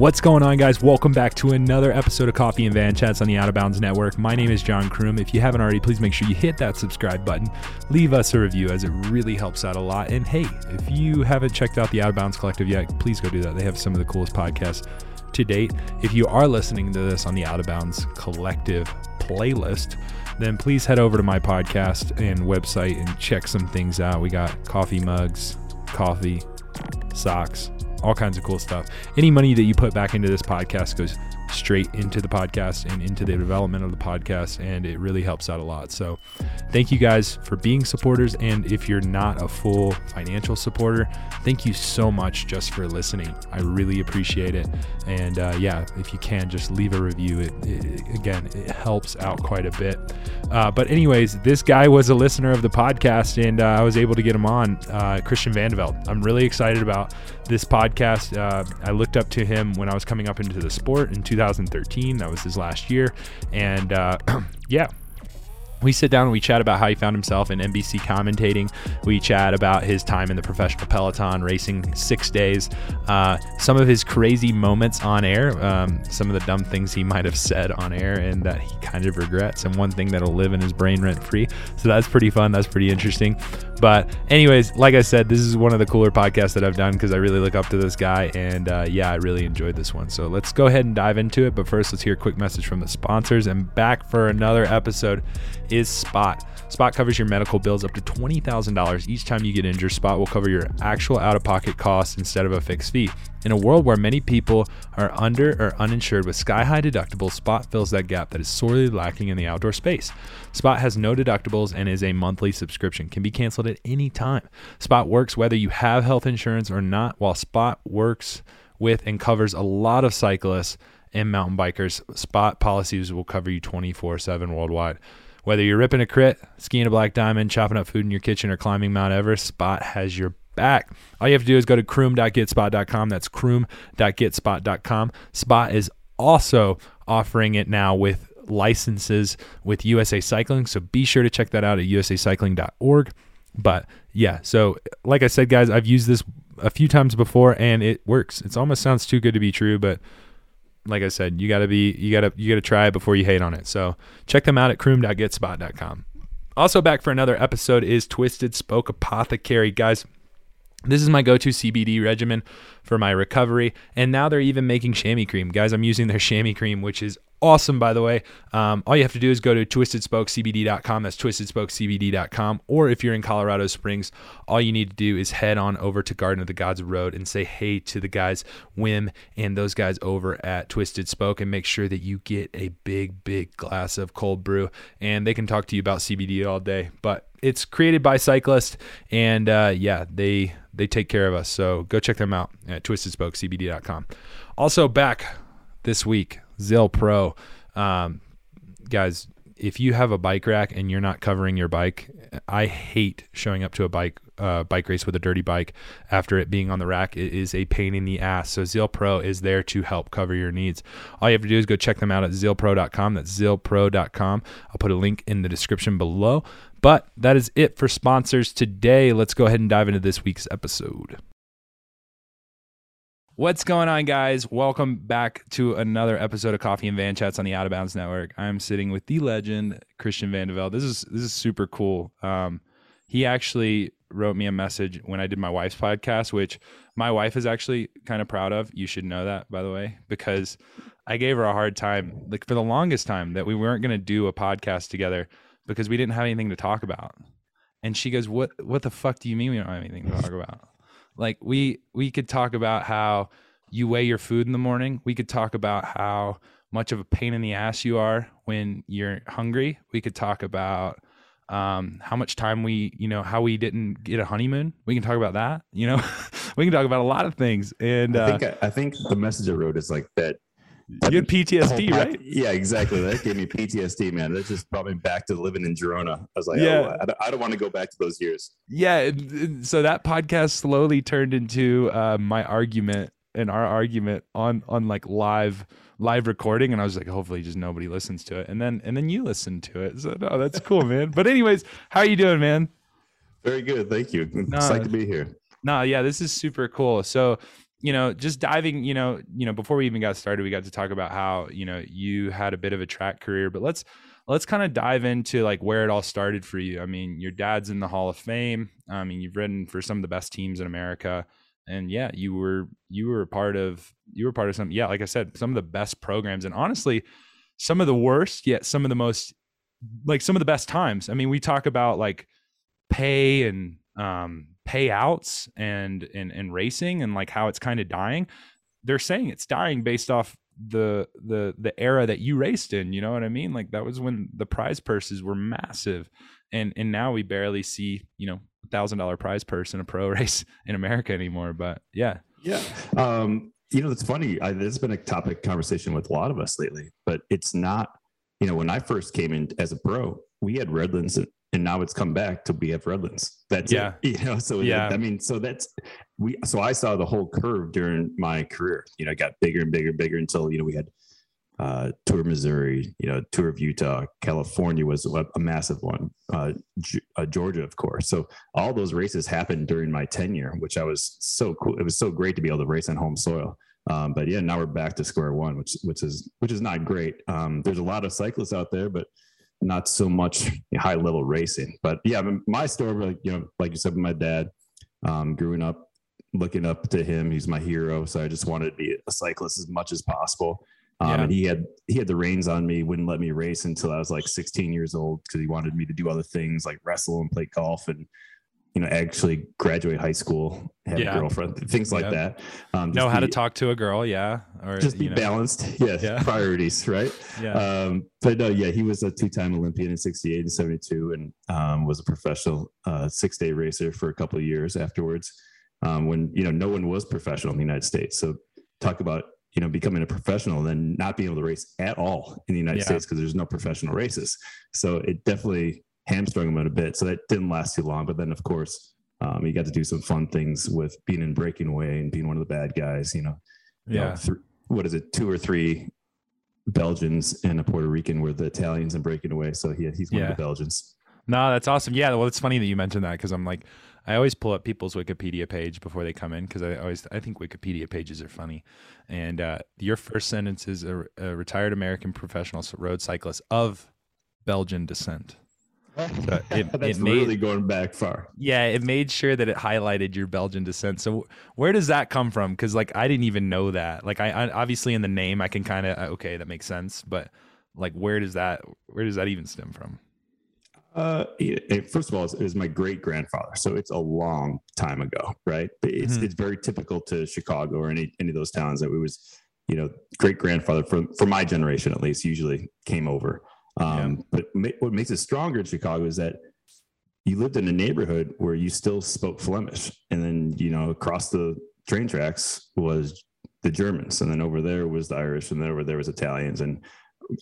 What's going on, guys? Welcome back to another episode of Coffee and Van Chats on the Out of Bounds Network. My name is John Kroom. If you haven't already, please make sure you hit that subscribe button. Leave us a review as it really helps out a lot. And hey, if you haven't checked out the Out of Bounds Collective yet, please go do that. They have some of the coolest podcasts to date. If you are listening to this on the Out of Bounds Collective playlist, then please head over to my podcast and website and check some things out. We got coffee mugs, coffee, socks, all kinds of cool stuff. Any money that you put back into this podcast goes straight into the podcast and into the development of the podcast, and it really helps out a lot. So, thank you guys for being supporters. And if you're not a full financial supporter, thank you so much just for listening. I really appreciate it. And uh, yeah, if you can, just leave a review. It, it again, it helps out quite a bit. Uh, but anyways, this guy was a listener of the podcast, and uh, I was able to get him on. Uh, Christian Vande Velde. I'm really excited about this podcast. Uh, I looked up to him when I was coming up into the sport in 2013. That was his last year, and uh, yeah, we sit down and we chat about how he found himself in NBC commentating. We chat about his time in the professional peloton, racing six days, uh, some of his crazy moments on air, um, some of the dumb things he might have said on air and that he kind of regrets, and one thing that'll live in his brain rent free. So that's pretty fun. That's pretty interesting. But, anyways, like I said, this is one of the cooler podcasts that I've done because I really look up to this guy. And uh, yeah, I really enjoyed this one. So let's go ahead and dive into it. But first, let's hear a quick message from the sponsors. And back for another episode is Spot. Spot covers your medical bills up to $20,000 each time you get injured. Spot will cover your actual out of pocket costs instead of a fixed fee. In a world where many people are under or uninsured with sky high deductibles, Spot fills that gap that is sorely lacking in the outdoor space. Spot has no deductibles and is a monthly subscription, can be canceled at any time. Spot works whether you have health insurance or not, while Spot works with and covers a lot of cyclists and mountain bikers. Spot policies will cover you 24 7 worldwide. Whether you're ripping a crit, skiing a black diamond, chopping up food in your kitchen, or climbing Mount Everest, Spot has your back. All you have to do is go to croom.getspot.com. That's croom.getspot.com. Spot is also offering it now with licenses with USA Cycling. So be sure to check that out at usacycling.org. But yeah, so like I said, guys, I've used this a few times before and it works. It almost sounds too good to be true, but like I said, you gotta be you gotta you gotta try it before you hate on it. So check them out at croom.getspot.com. Also back for another episode is Twisted Spoke Apothecary. Guys, this is my go-to CBD regimen for my recovery, and now they're even making chamois cream, guys. I'm using their chamois cream, which is awesome, by the way. Um, all you have to do is go to twistedspokecbd.com. That's twistedspokecbd.com. Or if you're in Colorado Springs, all you need to do is head on over to Garden of the Gods Road and say hey to the guys, Wim, and those guys over at Twisted Spoke, and make sure that you get a big, big glass of cold brew. And they can talk to you about CBD all day. But it's created by cyclists, and uh, yeah, they they take care of us. So go check them out at twistedspokecbd.com. Also back this week, Zill Pro. Um, guys, if you have a bike rack and you're not covering your bike, I hate showing up to a bike uh, bike race with a dirty bike after it being on the rack. It is a pain in the ass. So Zill Pro is there to help cover your needs. All you have to do is go check them out at zillpro.com. That's zillpro.com. I'll put a link in the description below. But that is it for sponsors today. Let's go ahead and dive into this week's episode. What's going on, guys? Welcome back to another episode of Coffee and Van Chats on the Out of Bounds Network. I'm sitting with the legend Christian Vande Velde. This is this is super cool. Um, he actually wrote me a message when I did my wife's podcast, which my wife is actually kind of proud of. You should know that, by the way, because I gave her a hard time, like for the longest time, that we weren't going to do a podcast together because we didn't have anything to talk about. And she goes, "What? What the fuck do you mean we don't have anything to talk about?" Like we we could talk about how you weigh your food in the morning. We could talk about how much of a pain in the ass you are when you're hungry. We could talk about um, how much time we, you know, how we didn't get a honeymoon. We can talk about that. You know, we can talk about a lot of things. And I uh, think I, think the message I wrote is like that. You had PTSD, right? Yeah, exactly. That gave me PTSD, man. That just brought me back to living in Girona. I was like, Yeah. oh, I don't, I don't want to go back to those years. Yeah. So that podcast slowly turned into uh, my argument and our argument on on like live live recording and I was like hopefully just nobody listens to it and then and then you listen to it so no that's cool man but anyways how are you doing man Very good. Thank you. No, It's like to be here. no yeah this is super cool so you know, just diving, you know, you know, before we even got started, we got to talk about how, you know, you had a bit of a track career, but let's let's kind of dive into like where it all started for you. I mean, your dad's in the Hall of Fame. I mean, you've ridden for some of the best teams in America. And yeah, you were you were a part of you were part of some yeah, like I said, some of the best programs and honestly, some of the worst, yet some of the most like some of the best times. I mean, we talk about like pay and um payouts and and and racing and like how it's kind of dying they're saying it's dying based off the the the era that you raced in you know what i mean? Like that was when the prize purses were massive and and now we barely see you know a thousand dollar prize purse in a pro race in america anymore but yeah. Yeah um you know it's funny I, there's been a topic conversation with a lot of us lately but it's not you know when i first came in as a pro we had redlands and now it's come back to we have Redlands. That's yeah. It, you know, so yeah, I mean, so that's we. So I saw the whole curve during my career. You know, it got bigger and bigger and bigger until you know we had uh, Tour of Missouri, you know, Tour of Utah, California was a, a massive one, uh, G- uh, Georgia, of course. So all those races happened during my tenure, which I was so cool. It was so great to be able to race on home soil. Um, but yeah, now we're back to square one, which which is which is not great. Um, there's a lot of cyclists out there, but not so much high level racing. But yeah, my story, you know, like you said, with my dad, um, growing up, looking up to him, he's my hero. So I just wanted to be a cyclist as much as possible. Um, yeah. And he had he had the reins on me, wouldn't let me race until I was like 16 years old because he wanted me to do other things like wrestle and play golf and you know, actually graduate high school, have yeah. a girlfriend, things like that. Um, know how be, to talk to a girl, yeah, or just be know. balanced. Yes, yeah. priorities, right? Yeah. Um, but no, yeah, he was a two-time Olympian in '68 and '72, and um, was a professional uh, six-day racer for a couple of years afterwards. Um, when you know no one was professional in the United States, so talk about you know becoming a professional and then not being able to race at all in the United yeah. States because there's no professional races. So it definitely hamstrung him out a bit. So that didn't last too long. But then, of course, um, he got to do some fun things with being in breaking away and being one of the bad guys. You know, yeah. You know, th- what is it? Two or three Belgians and a Puerto Rican were the Italians in breaking away. So he, he's one yeah. of the Belgians. No, that's awesome. Yeah, well, it's funny that you mentioned that because I'm like, I always pull up people's Wikipedia page before they come in because I always I think Wikipedia pages are funny. And uh, your first sentence is a, a retired American professional road cyclist of Belgian descent. So it, That's it made, really going back far. Yeah, it made sure that it highlighted your Belgian descent. So where does that come from? Because like I didn't even know that. Like I, I obviously in the name I can kind of uh, okay that makes sense, but like where does that where does that even stem from? Uh, it, first of all, it was my great grandfather, so it's a long time ago, right? It's mm-hmm. it's very typical to Chicago or any any of those towns that it was, you know, great grandfather from for my generation at least usually came over. Um, yeah. But ma- what makes it stronger in Chicago is that you lived in a neighborhood where you still spoke Flemish, and then you know across the train tracks was the Germans, and then over there was the Irish, and then over there was Italians, and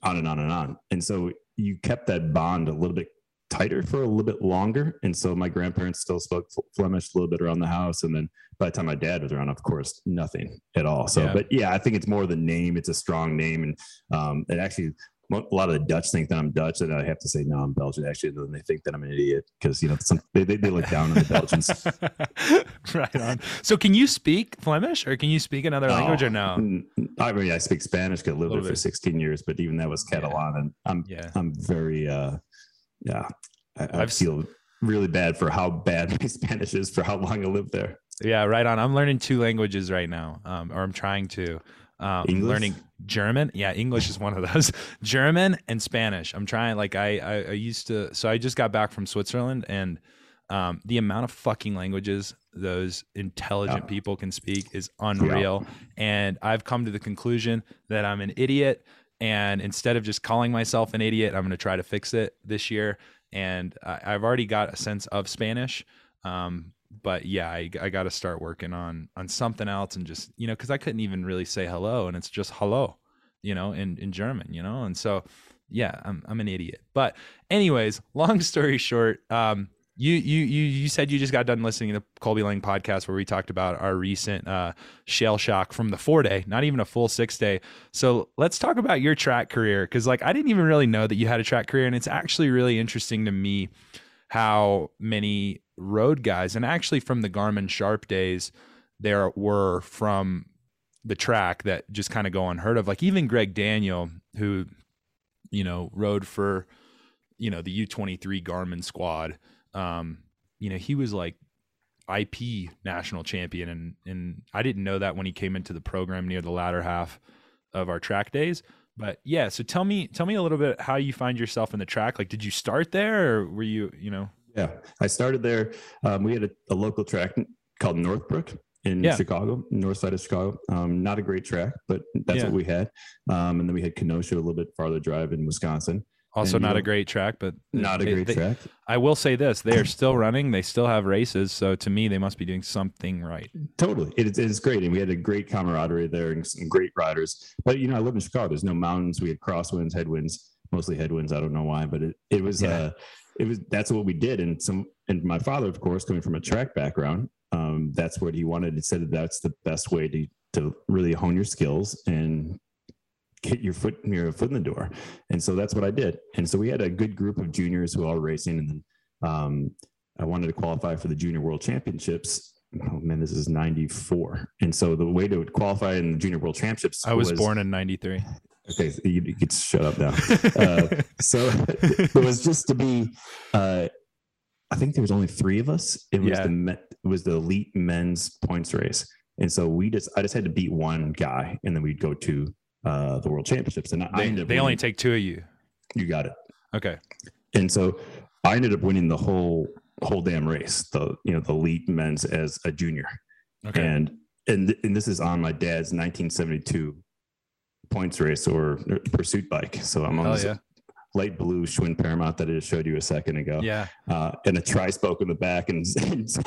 on and on and on. And so you kept that bond a little bit tighter for a little bit longer. And so my grandparents still spoke Flemish a little bit around the house. And then by the time my dad was around, of course, nothing at all. So, yeah. but yeah, I think it's more the name. It's a strong name. And um, it actually a lot of the Dutch think that I'm Dutch, and I have to say no, I'm Belgian. Actually, then they think that I'm an idiot because you know some, they, they, they look down on the Belgians. right on. So, can you speak Flemish, or can you speak another language, or no? I mean, I speak Spanish. because I lived there for 16 years, but even that was Catalan, yeah. and I'm yeah. I'm very uh, yeah. I, I feel really bad for how bad my Spanish is for how long I lived there. Yeah, right on. I'm learning two languages right now, um, or I'm trying to um, learning German. Yeah, English is one of those. German and Spanish. I'm trying. Like I, I, I, used to. So I just got back from Switzerland, and um, the amount of fucking languages those intelligent yeah. people can speak is unreal. Yeah. And I've come to the conclusion that I'm an idiot. And instead of just calling myself an idiot, I'm going to try to fix it this year. And I, I've already got a sense of Spanish. Um, but yeah, I, I got to start working on on something else and just you know because I couldn't even really say hello and it's just hello, you know, in in German, you know, and so yeah, I'm I'm an idiot. But anyways, long story short, um, you you you you said you just got done listening to the Colby Lang podcast where we talked about our recent uh, shell shock from the four day, not even a full six day. So let's talk about your track career because like I didn't even really know that you had a track career, and it's actually really interesting to me how many road guys, and actually from the Garmin Sharp days, there were from the track that just kind of go unheard of. Like even Greg Daniel, who, you know, rode for, you know, the U23 Garmin squad. Um, you know, he was like IP national champion. And, and I didn't know that when he came into the program near the latter half of our track days. But yeah, so tell me, tell me a little bit how you find yourself in the track. Like, did you start there or were you, you know? Yeah, I started there. Um, we had a, a local track called Northbrook in Yeah. Chicago, north side of Chicago. Um, not a great track, but that's Yeah. what we had. Um, and then we had Kenosha, a little bit farther drive in Wisconsin. Also, And, not a great track, but Not a great they- track. I will say this: they are still running. They still have races. So to me, they must be doing something right. Totally. It, it's great. And we had a great camaraderie there and some great riders. But, you know, I live in Chicago. There's no mountains. We had crosswinds, headwinds, mostly headwinds. I don't know why, but it, it was, Yeah. uh, it was, that's what we did. And some, and my father, of course, coming from a track background, um, that's what he wanted. He said that that's the best way to, to really hone your skills and get your foot, your foot in the door. And so that's what I did. And so we had a good group of juniors who were all racing. And then, um, I wanted to qualify for the junior world championships oh man, this is 94. And so the way to qualify in the junior world championships, I was, born in '93. Okay. so You, you could shut up now. Uh, so it was just to be, uh, I think there was only three of us. It was Yeah. the, me- it was the elite men's points race. And so we just, I just had to beat one guy and then we'd go to, uh, the world championships. And I they ended up they only take two of you. you got it. Okay. And so I ended up winning the whole, whole damn race, the, you know, the elite men's as a junior. Okay. And and and this is on my dad's 1972 points race or pursuit bike. So I'm on Hell this yeah. light blue Schwinn Paramount that I just showed you a second ago, Yeah. uh, and a tri spoke in the back. And, and so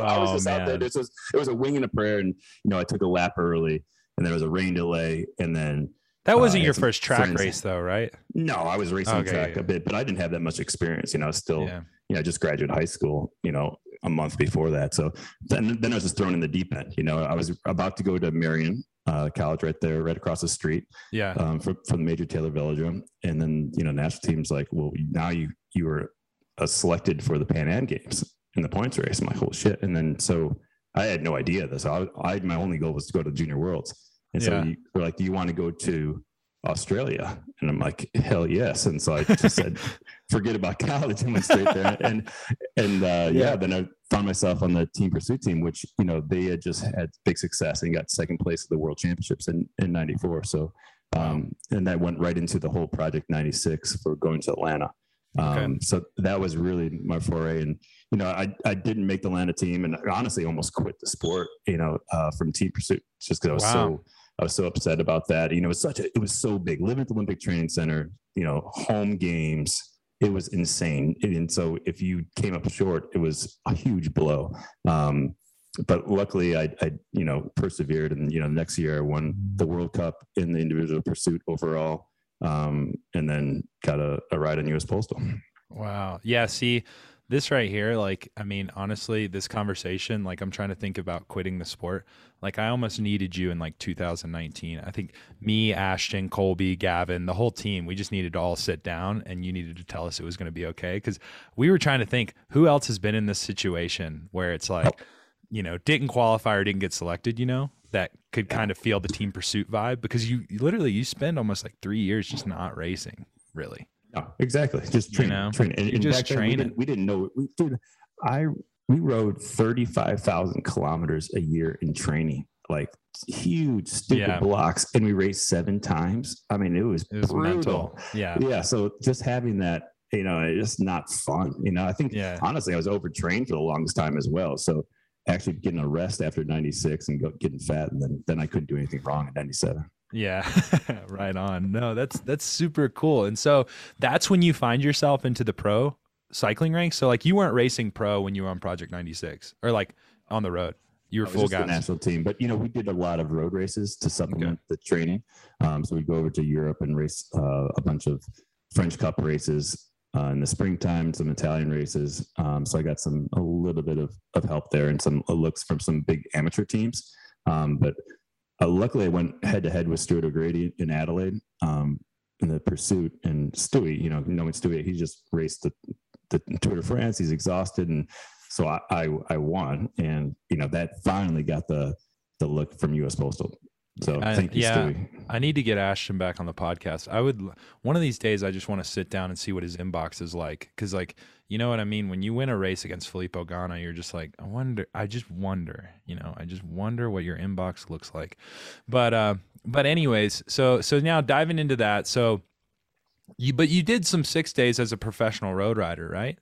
I was Oh, just out there. man. This was it was a wing and a prayer, and you know I took a lap early, and there was a rain delay, and then That Uh, wasn't had your first track friends- race, though, right? no, I was racing Okay, track yeah. a bit, but I didn't have that much experience. You know, I was still Yeah. you know, I just graduated high school, you know, a month before that. So then, then I was just thrown in the deep end. You know, I was about to go to Marian uh, College right there, right across the street Yeah. um, from, from the Major Taylor Velodrome. And then, you know, national team's like, well, now you, you were uh, selected for the Pan Am Games in the points race. I'm like, holy shit. And then, so I had no idea this. I, I, my only goal was to go to the Junior Worlds. And so Yeah. you, like, do you want to go to Australia? And I'm like, hell yes. And so I just said, forget about college and went straight there. And and uh, yeah. Yeah. then I found myself on the team pursuit team, which you know they had just had big success and got second place at the World Championships in in '94. So um, and that went right into the whole Project '96 for going to Atlanta. Um, So that was really my foray, and you know I I didn't make the Atlanta team, and honestly almost quit the sport. You know uh, from team pursuit just because I was Wow. so I was so upset about that. You know, it was such a, it was so big. Living at the Olympic Training Center, you know, home games, it was insane. And so if you came up short, it was a huge blow. Um, but luckily I, I, you know, persevered and, you know, next year I won the World Cup in the individual pursuit overall. Um, and then got a, a ride on US Postal. Wow. Yeah. See, this right here, like, I mean, honestly, this conversation, like, I'm trying to think about quitting the sport. Like, I almost needed you in like 2019. I think me, Ashton, Colby, Gavin, the whole team, we just needed to all sit down and you needed to tell us it was going to be okay. Cause we were trying to think who else has been in this situation where it's like, you know, didn't qualify or didn't get selected, you know, that could kind of feel the team pursuit vibe because you you literally you spend almost like three years just not racing, really. No, exactly. Just You train, know, train. And, and just back then, we didn't, we didn't know. We, dude, I we rode thirty five thousand kilometers a year in training, like huge stupid Yeah. blocks, and we raced seven times. I mean, it was It was brutal. mental. Yeah. Yeah. So just having that, you know, it's just not fun. You know, I think Yeah. honestly, I was overtrained for the longest time as well. So actually getting a rest after ninety six and go, getting fat, and then then I couldn't do anything wrong in ninety seven. Yeah, right on. No, that's that's super cool. And so that's when you find yourself into the pro cycling ranks. So like you weren't racing pro when you were on Project 96 or like on the road. You were full just the national team, but you know, we did a lot of road races to supplement the training. Um, so we'd go over to Europe and race uh, a bunch of French Cup races uh, in the springtime, some Italian races. Um, so I got some a little bit of, of help there and some uh, looks from some big amateur teams. Um, but uh, luckily, I went head to head with Stuart O'Grady in Adelaide um, in the pursuit. And Stewie, you know, knowing Stewie, he just raced the, the Tour de France. He's exhausted and so I, I I won, and you know that finally got the the look from U.S. Postal. So I- thank you, yeah. Stewie. I need to get Ashton back on the podcast. I would one of these days. I just want to sit down and see what his inbox is like, because like you know what I mean. When you win a race against Filippo Ganna, you're just like, I wonder. I just wonder. You know, I just wonder what your inbox looks like. But uh, but anyways, so so now diving into that. So you but you did some six days as a professional road rider, right?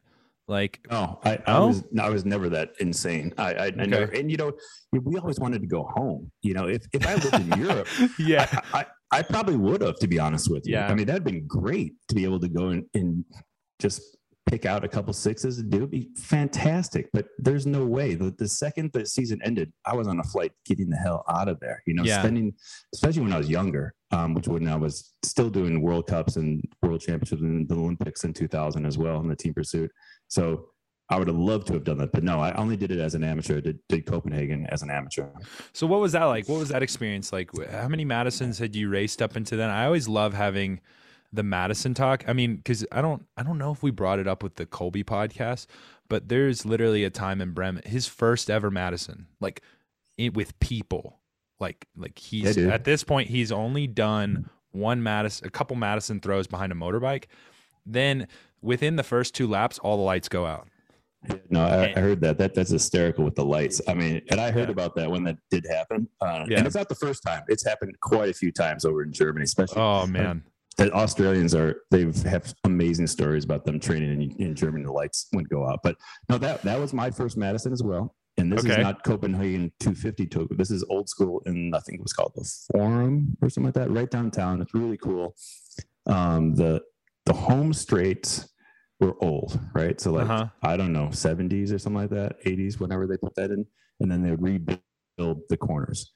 Like No, I, I oh. No? was I was never that insane. I I, I never, and you know we always wanted to go home. You know, if if I lived in Europe, yeah, I, I, I probably would have, to be honest with you. Yeah. I mean, that'd been great to be able to go and, and just pick out a couple sixes and do it be fantastic. But there's no way. The, the second the season ended, I was on a flight getting the hell out of there. You know, Yeah. spending, especially when I was younger, um, which when I was still doing World Cups and World Championships and the Olympics in 2000 as well in the team pursuit. So I would have loved to have done that, but no, I only did it as an amateur. I did, did Copenhagen as an amateur. So what was that like? What was that experience like? How many Madisons had you raced up into then? I always love having the Madison talk. I mean, because I don't, I don't know if we brought it up with the Colby podcast, but there's literally a time in Bremen, his first ever Madison, like it, with people, like like he's dude. at this point he's only done one Madison, a couple Madison throws behind a motorbike. Then within the first two laps, all the lights go out. No, I, I heard that. That that's hysterical with the lights. I mean, and I heard Yeah. about that when that did happen. Uh, Yeah. And it's not the first time. It's happened quite a few times over in Germany, especially Oh man, the Australians are. They've have amazing stories about them training in, in Germany. The lights wouldn't go out. But no, that that was my first Madison as well. And this Okay. is not Copenhagen 250 token. This is old school, and I think it was called the Forum or something like that, right downtown. It's really cool. Um, the the home straights were old, right? So like Uh-huh. I don't know, 70s or something like that, 80s, whenever they put that in, and then they would rebuild the corners.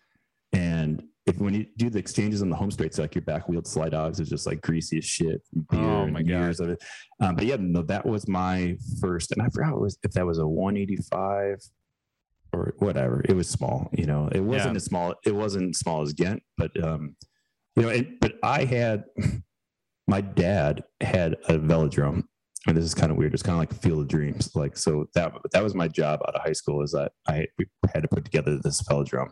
And if when you do the exchanges on the home straights, like your back wheeled slide dogs is just like greasy as shit, beer Oh my God. of it. Um, but yeah, no, that was my first, and I forgot it was if that was a 185 or whatever. It was small, you know. It wasn't Yeah. as small. It wasn't small as Ghent, but um, you know. And, but I had my dad had a velodrome, and this is kind of weird. It's kind of like a field of dreams. Like so that that was my job out of high school. Is that I had to put together this velodrome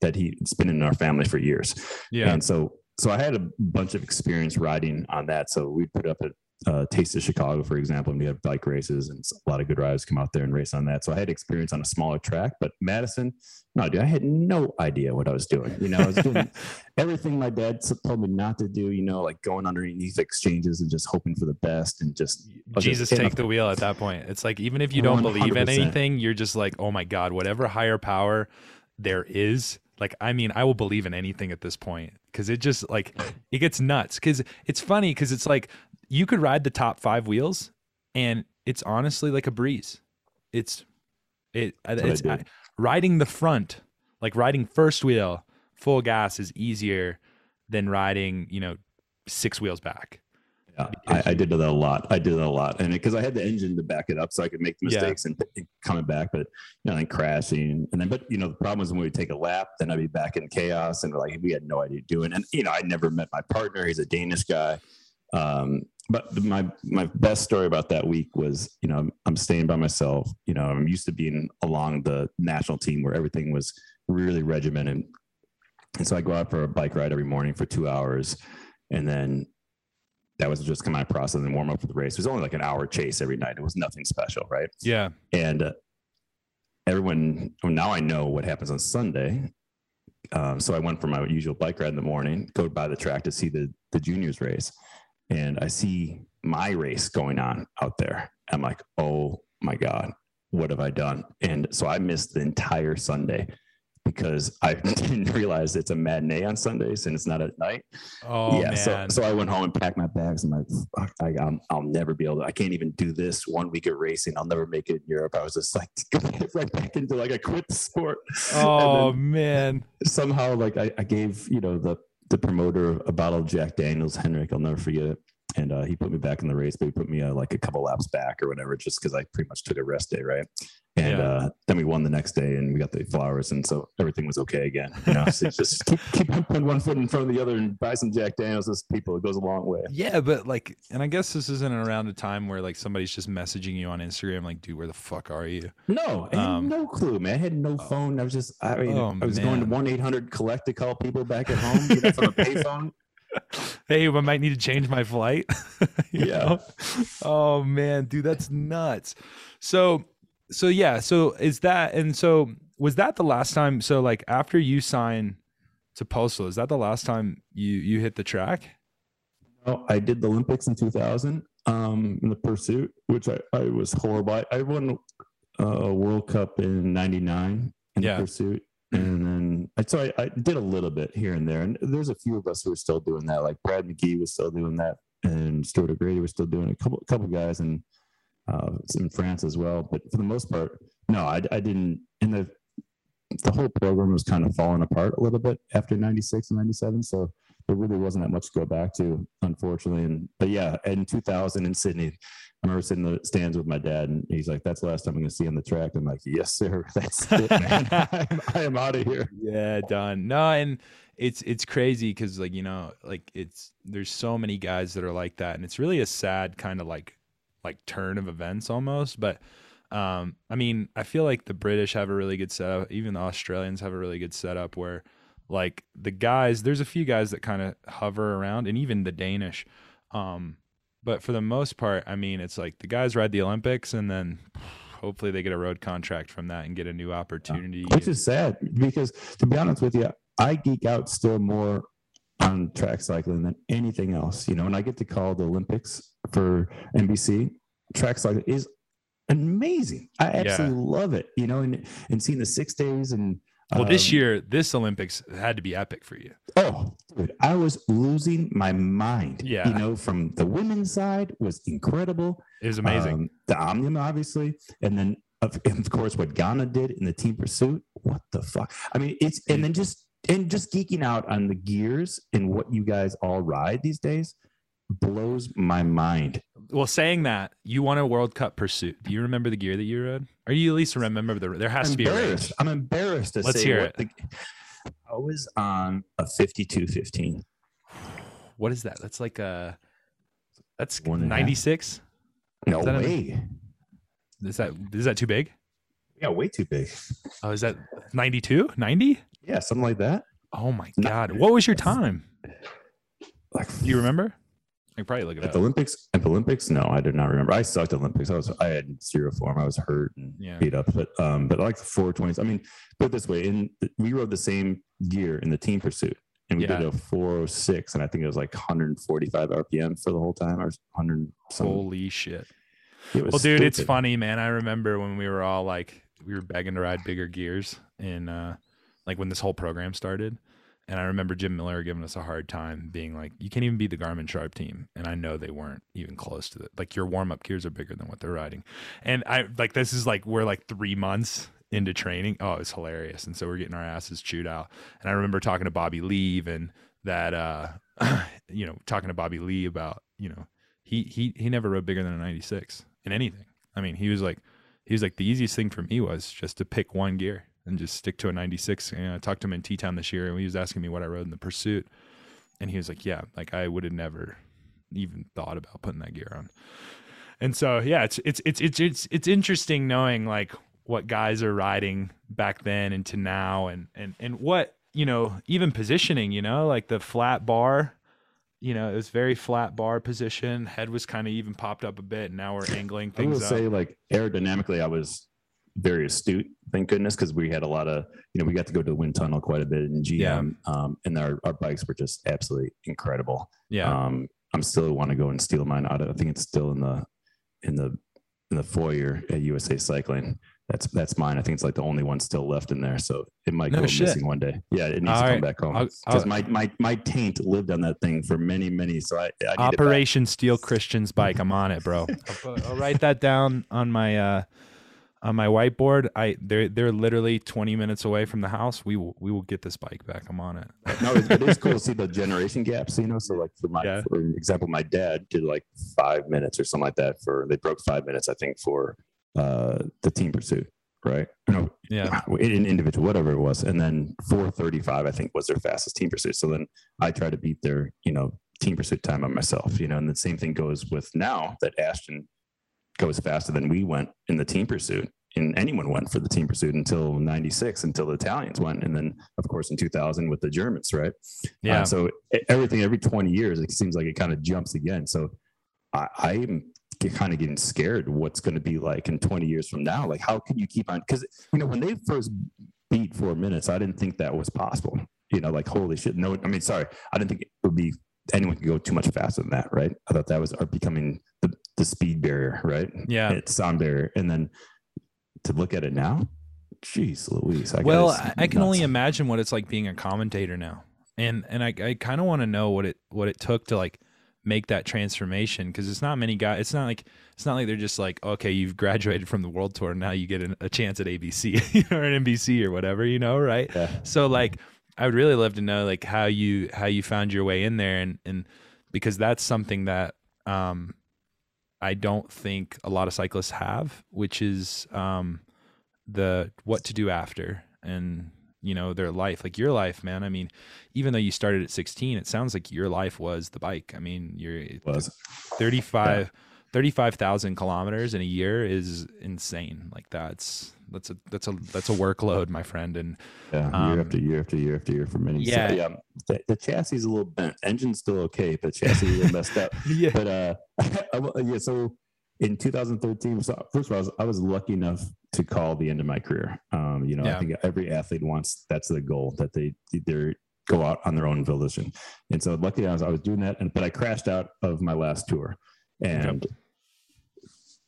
that he it's been in our family for years. yeah, And so, so I had a bunch of experience riding on that. So we put up a uh, Taste of Chicago, for example, and we have bike races, and a lot of good riders come out there and race on that. So I had experience on a smaller track, but Madison, no, dude, I had no idea what I was doing. You know, I was doing everything my dad told me not to do. You know, like going underneath exchanges and just hoping for the best, and just Jesus just take a- the wheel at that point. It's like even if you don't believe in anything, you're just like, oh my god, whatever higher power there is. Like I mean, I will believe in anything at this point because it just like it gets nuts. Because it's funny because it's like you could ride the top five wheels, and it's honestly like a breeze. It's it uh, That's what I it's uh, riding the front, like riding first wheel full gas is easier than riding you know six wheels back. Yeah, I, I did that a lot. I did that a lot, and because I had the engine to back it up, so I could make the Yeah. mistakes and, and coming back, but you know, and crashing, and then, but you know, the problem was when we would take a lap, then I'd be back in chaos, and like we had no idea doing. and you know, I never met my partner; he's a Danish guy. Um, but my my best story about that week was, you know, I'm, I'm staying by myself. You know, I'm used to being along the national team where everything was really regimented, and so I go out for a bike ride every morning for two hours, and then that was just kind of my process and warm up for the race. It was only like an hour chase every night. It was nothing special, right? Yeah, And uh, everyone well, now I know what happens on Sunday. Um, so I went for my usual bike ride in the morning, go by the track to see the the juniors race, and I see my race going on out there. I'm like, oh my god, what have I done? And so I missed the entire Sunday because I didn't realize it's a matinee on Sundays and it's not at night oh yeah, man, so so I went home and packed my bags. and like, I, I'm, I'll never be able to. I can't even do this one week of racing. I'll never make it in Europe. I was just like right back into like I quit the sport. oh man. somehow like I, I gave you know the the promoter a bottle of Jack Daniels, Henrik. I'll never forget it. And uh, he put me back in the race, but he put me uh, like a couple laps back or whatever, just because I pretty much took a rest day, right? And Yeah. uh, then we won the next day, and we got the flowers, and so everything was okay again. You know, so just keep keep putting one foot in front of the other and buy some Jack Daniels. This people, it goes a long way. Yeah, but like, and I guess this isn't around a time where like somebody's just messaging you on Instagram, like, dude, where the fuck are you? No, I had Um, no clue, man. I had no phone. I was just, I mean, Oh, I was going to one eight hundred collect to call people back at home you know, from a payphone. Hey, I might need to change my flight. Yeah. know? Oh man, dude, that's nuts. So, so yeah. So is that and so was that the last time? So like after you sign to Postal, is that the last time you you hit the track? Oh, I did the Olympics in 2000 um, in the pursuit, which I, I was horrible. I, I won uh, a World Cup in 99 in Yeah. the pursuit. And then I so I, I did a little bit here and there. And there's a few of us who are still doing that. Like Brad McGee was still doing that, and Stuart O'Grady was still doing it. A couple couple guys in uh, in France as well. But for the most part, no, I, I didn't. And the the whole program was kind of falling apart a little bit after 96 and 97. So there really wasn't that much to go back to, unfortunately. And but yeah, in 2000 in Sydney, I remember sitting in the stands with my dad, and he's like, "That's the last time I'm going to see on the track." I'm like, "Yes, sir. That's it, man. I'm, I am out of here." Yeah, done. No, and it's it's crazy because like you know, like it's there's so many guys that are like that, and it's really a sad kind of like like turn of events almost. But um, I mean, I feel like the British have a really good setup. Even the Australians have a really good setup where like the guys, there's a few guys that kind of hover around, and even the Danish. Um, but for the most part, I mean, it's like the guys ride the Olympics, and then hopefully they get a road contract from that and get a new opportunity. Which is sad because, to be honest with you, I geek out still more on track cycling than anything else. You know, and I get to call the Olympics for NBC. Track cycling is amazing. I absolutely love it. You know, and and seeing the six days and Well, this um, year, this Olympics had to be epic for you. Oh, dude, I was losing my mind. Yeah. You know, from the women's side was incredible. It was amazing. Um, the Omnium, obviously. And then, of, and of course, what Ganna did in the team pursuit. What the fuck? I mean, it's, and then just, and just geeking out on the gears and what you guys all ride these days blows my mind. well, saying that, you won a World Cup pursuit. Do you remember the gear that you rode? Or you at least remember the? There has to be a embarrassed. range. I'm embarrassed to Let's say hear what the, I was on a 5215. What is that? That's like a. That's One and a half. ninety six. No Is that a- way. Is that is that too big? Yeah, way too big. Oh, is that 92? 90? Yeah, something like that. Oh my god! What was your time? Like Do you remember? I can probably look At up. the Olympics, at the Olympics, no, I did not remember. I sucked at Olympics. I was, I had zero form. I was hurt and Yeah. beat up. But, um, but I like the 420s. I mean, put it this way: in we rode the same gear in the team pursuit, and we Yeah. did a 406, and I think it was like 145 RPM for the whole time, or 100. Some, Holy shit! Well, dude, it's funny, man. I remember when we were all like, we were begging to ride bigger gears and uh, like when this whole program started. And I remember Jim Miller giving us a hard time, being like, "You can't even beat the Garmin Sharp team." And I know they weren't even close to it. Like your warm up gears are bigger than what they're riding. And I like this is like we're like three months into training. Oh, it's hilarious. And so we're getting our asses chewed out. And I remember talking to Bobby Lea and that, uh, you know, talking to Bobby Lea about, you know, he he he never rode bigger than a 96 in anything. I mean, he was like he was like the easiest thing for me was just to pick one gear and just stick to a 96. And I talked to him in T Town this year and he was asking me what I rode in the pursuit. And he was like, Yeah, like I would have never even thought about putting that gear on. And so yeah, it's it's it's it's it's it's interesting knowing like what guys are riding back then into now and and and what, you know, even positioning, you know, like the flat bar you know, it was very flat bar position. Head was kind of even popped up a bit. And now we're angling things. I will up. say, like aerodynamically, I was very astute. Thank goodness, because we had a lot of, you know, we got to go to the wind tunnel quite a bit in GM, Yeah. um, and our, our bikes were just absolutely incredible. yeah. Um, I'm still want to go and steal mine out. of I think it's still in the in the in the foyer at USA Cycling. That's that's mine. I think it's like the only one still left in there. So it might No go shit. missing one day. Yeah, it needs All to right. come back home because my my my taint lived on that thing for many many. So I, I need it. Operation Steal Christian's bike. I'm on it, bro. I'll, put- I'll write that down on my uh on my whiteboard. I they're they're literally 20 minutes away from the house. We will we will get this bike back. I'm on it. no, it, is cool to see the generation gaps. You know, so like for my Yeah. for example, my dad did like five minutes or something like that for they broke five minutes, I think, for uh the team pursuit, right? No, Yeah. in individual, whatever it was, and then 435, I think, was their fastest team pursuit. So then I try to beat their, you know, team pursuit time on myself, you know, and the same thing goes with now that Ashton goes faster than we went in the team pursuit. And anyone went for the team pursuit until 96, until the Italians went. And then, of course, in 2000 with the Germans, right? Yeah. Uh, so everything every 20 years, it seems like it kind of jumps again. So I, I'm kind of getting scared what's going to be like in 20 years from now. Like, how can you keep on? Because, you know, when they first beat four minutes, I didn't think that was possible. You know, like, holy shit. No, I mean, sorry, I didn't think it would be anyone could go too much faster than that, right? I thought that was becoming the, the speed barrier, right? Yeah. It's sound barrier. And then to look at it now, geez, Louise. I well, I, I can only imagine what it's like being a commentator now, and and I I kind of want to know what it what it took to like make that transformation because it's not many guys. It's not like it's not like they're just like okay, you've graduated from the world tour, now you get an, a chance at ABC or an NBC or whatever, you know, right? Yeah. So like, I would really love to know like how you how you found your way in there, and and because that's something that um I don't think a lot of cyclists have, which is um the what to do after and you know their life like your life man. I mean even though you started at 16 it sounds like your life was the bike. I mean you're was. 35 35,000 kilometers in a year is insane like that's that's a that's a that's a workload my friend and Yeah, Um, year after year after year after year for many. Yeah. so, yeah. The, the chassis is a little bent. Engine's still okay, but chassis is a little messed up. yeah But uh, yeah. So in 2013, so first of all, I was, I was lucky enough to call the end of my career. Um, you know, Yeah. I think every athlete wants that's the goal that they they go out on their own volition. And so luckily I was I was doing that, and but I crashed out of my last tour and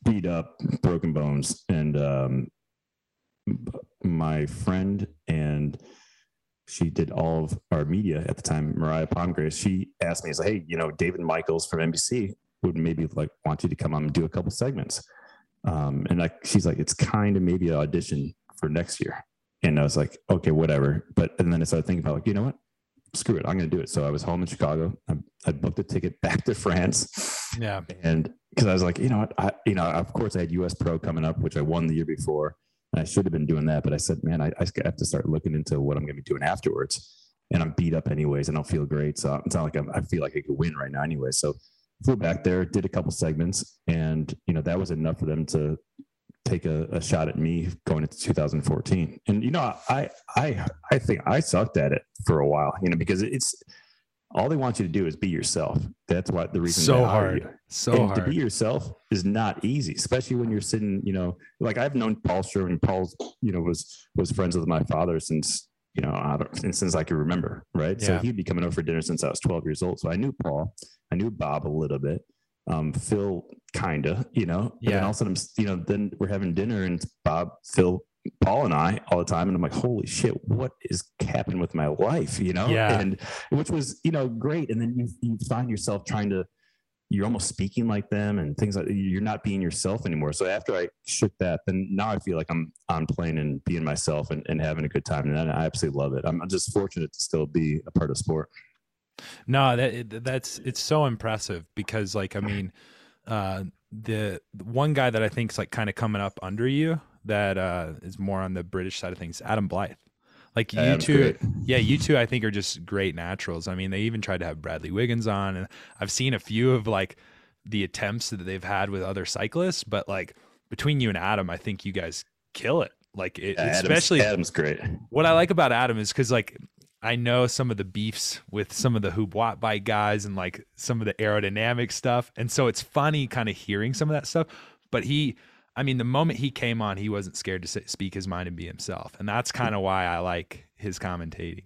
beat up, broken bones, and um, my friend and she did all of our media at the time, Mariah Palmgrace. She asked me, "Is like, hey, you know, David Michaels from NBC would maybe like want you to come on and do a couple segments." Um, and like, she's like, "It's kind of maybe an audition for next year." And I was like, "Okay, whatever." But and then I started thinking about like, you know what? Screw it, I'm going to do it. So I was home in Chicago. I, I booked a ticket back to France yeah and because I was like, you know what, I, you know, of course I had US Pro coming up, which I won the year before, and I should have been doing that, but I said, man, I, I have to start looking into what I'm going to be doing afterwards, and I'm beat up anyways, I don't feel great, so it's not like I'm, I feel like I could win right now anyway. So flew back there, did a couple segments, and you know that was enough for them to take a, a shot at me going into 2014. And you know, I I I think I sucked at it for a while, you know, because it's all they want you to do is be yourself. That's why the reason so hard you so and to be yourself is not easy, especially when you're sitting, you know, like I've known Paul Sherwen. Paul's, you know, was was friends with my father since, you know, I don't, since, I can remember, right? So he'd be coming over for dinner since I was 12 years old. So I knew Paul, I knew Bob a little bit, um, Phil kinda, you know. Then Yeah. all of a sudden, you know, then we're having dinner and it's Bob, Phil, Paul, and I all the time, and I'm like, holy shit, what is happening with my life, you know? Yeah. And which was, you know, great. And then you you find yourself trying to you're almost speaking like them and things like you're not being yourself anymore. So after I shook that, then now I feel like I'm on plane and being myself and, and having a good time. And I absolutely love it. I'm just fortunate to still be a part of sport. No, that that's it's so impressive because like I mean, uh, the the one guy that I think is like kind of coming up under you that uh, is more on the British side of things, Adam Blythe. Like you Adam's two, great. yeah, you two I think are just great naturals. I mean, they even tried to have Bradley Wiggins on, and I've seen a few of like the attempts that they've had with other cyclists, but like between you and Adam, I think you guys kill it. Like it, Yeah, Adam's- especially Adam's great. what I like about Adam is because like I know some of the beefs with some of the Hublot bike guys and like some of the aerodynamic stuff, and so it's funny kind of hearing some of that stuff. But he, I mean, the moment he came on, he wasn't scared to speak his mind and be himself, and that's kind of why I like his commentating.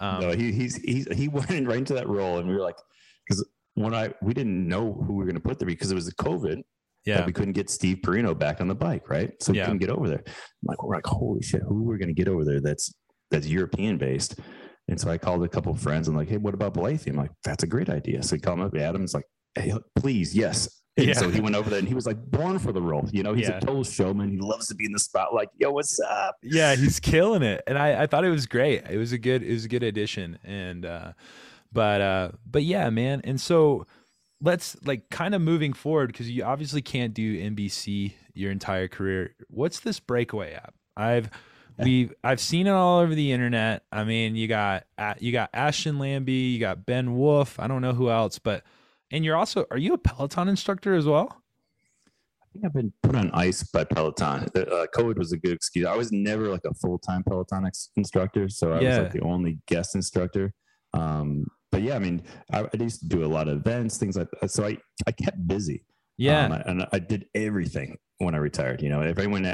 Um, no, he, he's, he's, he went right into that role and we were like, because when I, we didn't know who we were going to put there because it was a COVID yeah, we couldn't get Steve Porino back on the bike, right? So we Yeah. couldn't get over there. I'm like, we're like, holy shit, who we're gonna get over there that's that's European based. And so I called a couple of friends and like, hey, what about Blythe? I'm like, that's a great idea. So he called up. Adam's like, hey, please, yes. And Yeah. so he went over there and he was like born for the role. You know, he's Yeah. a total showman. He loves to be in the spotlight. Yo, what's up? yeah, he's killing it, and I, I thought it was great. It was a good it was a good addition, and uh, but uh, but yeah, man. And so let's like kind of moving forward because you obviously can't do NBC your entire career. What's this breakaway app? I've we I've seen it all over the internet. I mean, you got uh, you got Ashton Lambie, you got Ben Wolf. I don't know who else, but and you're also are you a Peloton instructor as well? I think I've been put on ice by Peloton. Uh, COVID was a good excuse. I was never like a full time Peloton ex- instructor, so I Yeah. was like the only guest instructor. Um, but yeah, I mean, I, I used to do a lot of events, things like that. So I, I kept busy. Yeah, Um, and I did everything when I retired. You know, if anyone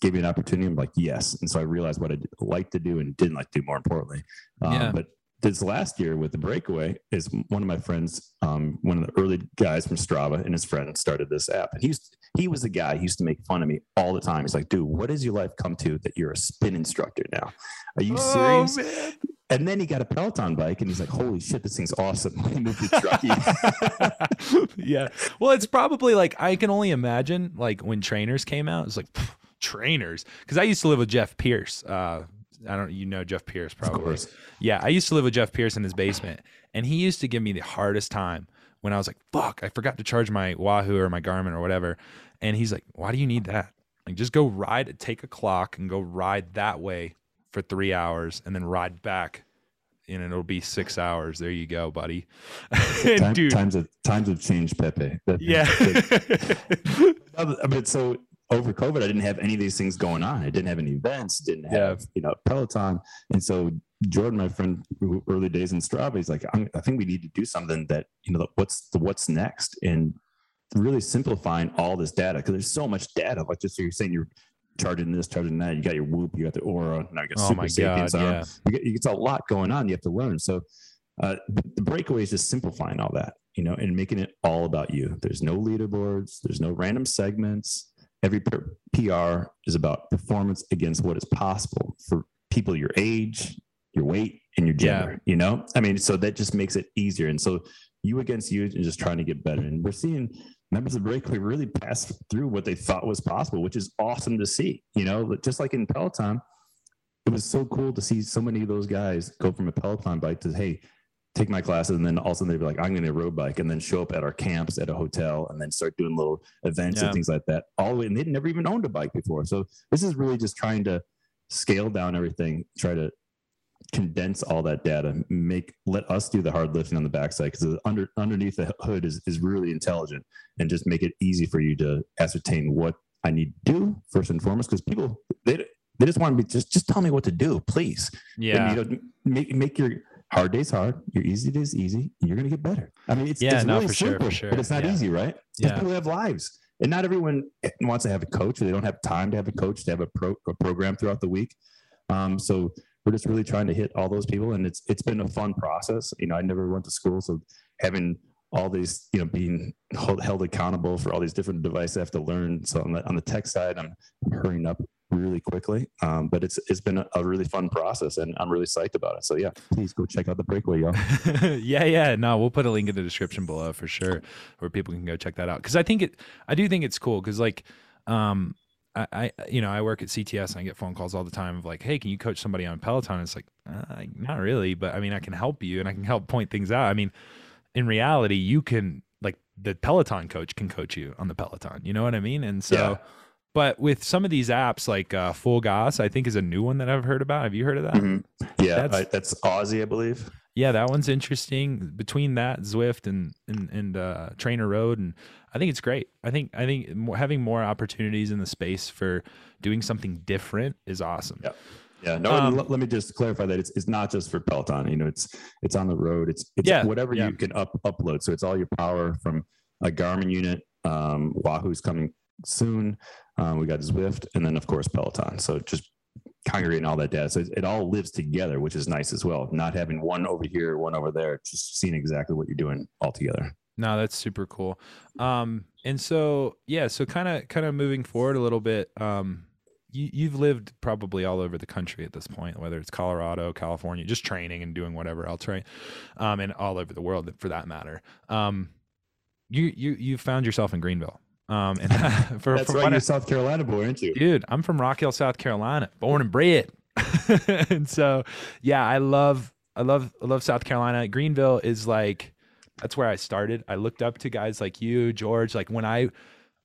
gave me an opportunity, I'm like, yes. And so I realized what I like to do and didn't like to do, more importantly. Um, Yeah. But this last year with the breakaway is one of my friends, um, one of the early guys from Strava and his friend started this app. And he's he was the guy who used to make fun of me all the time. He's like, dude, what does your life come to that you're a spin instructor now? Are you Oh, serious? man. And then he got a Peloton bike and he's like, holy shit, this thing's awesome. he moved to Truckee. yeah. Well, it's probably like I can only imagine like when trainers came out, it's like pff, trainers. Because I used to live with Jeff Pierce. Uh, I don't, you know, Jeff Pierce probably. Yeah, I used to live with Jeff Pierce in his basement, and he used to give me the hardest time when I was like, "Fuck, I forgot to charge my Wahoo or my Garmin or whatever," and he's like, "Why do you need that? Like, just go ride, take a clock, and go ride that way for three hours, and then ride back." And it'll be six hours. There you go, buddy. Time- dude, times have times have changed, Pepe. That- yeah. I mean, so over COVID, I didn't have any of these things going on. I didn't have any events, didn't Yeah. have, you know, Peloton. And so Jordan, my friend, who early days in Strava, he's like, I'm, I think we need to do something that, you know, what's the, what's next and really simplifying all this data. Cause there's so much data. Like just so you're saying you're charging this, charging that, you got your whoop, you got the Oura, now you got Oh super sapiens yeah. You get, it's a lot going on. You have to learn. So uh, the breakaway is just simplifying all that, you know, and making it all about you. There's no leaderboards. There's no random segments. Every PR is about performance against what is possible for people your age, your weight, and your Yeah. gender. You know, I mean, so that just makes it easier. And so you against you and just trying to get better. And we're seeing members of Breakaway really pass through what they thought was possible, which is awesome to see. You know, just like in Peloton, it was so cool to see so many of those guys go from a Peloton bike to hey, take my classes, and then all of a sudden they'd be like, I'm going to road bike, and then show up at our camps at a hotel, and then start doing little events Yeah. and things like that. All the way, and they'd never even owned a bike before. So this is really just trying to scale down everything, try to condense all that data, make let us do the hard lifting on the backside because under underneath the hood is is really intelligent, and just make it easy for you to ascertain what I need to do first and foremost. Because people they they just want to be just just tell me what to do, please. yeah. And, you know, make make your hard days hard, your easy days easy, and you're gonna get better. I mean, it's, Yeah, it's no, really for sure, for simple, sure. but it's not Yeah. easy, right? Because Yeah. people have lives, and not everyone wants to have a coach, or they don't have time to have a coach to have a, pro, a program throughout the week. Um, so we're just really trying to hit all those people, and it's it's been a fun process. You know, I never went to school, so having all these, you know, being held, held accountable for all these different devices I have to learn. So on the on the tech side, I'm hurrying up really quickly. Um, but it's it's been a, really fun process, and I'm really psyched about it. So yeah, please go check out the breakaway, y'all. yeah, yeah. No, we'll put a link in the description below for sure, where people can go check that out. Because I think it, I do think it's cool. Because like, um, I, I, you know, I work at CTS and I get phone calls all the time of like, hey, can you coach somebody on Peloton? It's like, uh, not really, but I mean, I can help you and I can help point things out. I mean, in reality, you can like the Peloton coach can coach you on the Peloton. You know what I mean? And so. Yeah. But with some of these apps like uh, FulGaz, I think is a new one that I've heard about. Have you heard of that? Mhm. Yeah, That's- I, that's Aussie, I believe. Yeah, that one's interesting. Between that, Zwift and and and uh, TrainerRoad, and I think it's great. I think I think having more opportunities in the space for doing something different is awesome. Yeah. Yeah, no. Um, let, let me just clarify that it's, it's not just for Peloton. You know, it's it's on the road. It's it's Yeah, whatever yeah. you can up upload. So it's all your power from a Garmin unit. Um, Wahoo's coming soon. Um, we got Zwift, and then of course Peloton. So just congregating all that data. So it, all lives together, which is nice as well. Not having one over here, one over there. Just seeing exactly what you're doing all together. No, that's super cool. Um, and so yeah, so kind of kind of moving forward a little bit. Um, you you've lived probably all over the country at this point, whether it's Colorado, California, just training and doing whatever else, right? Um, and all over the world for that matter. Um, you you you found yourself in Greenville. Um, and for, That's for right. You're I- South Carolina boy, aren't you? dude, I'm from Rock Hill, South Carolina, born and bred. and so, yeah, I love, I love, I love South Carolina. Greenville is like, that's where I started. I looked up to guys like you, George. Like when I,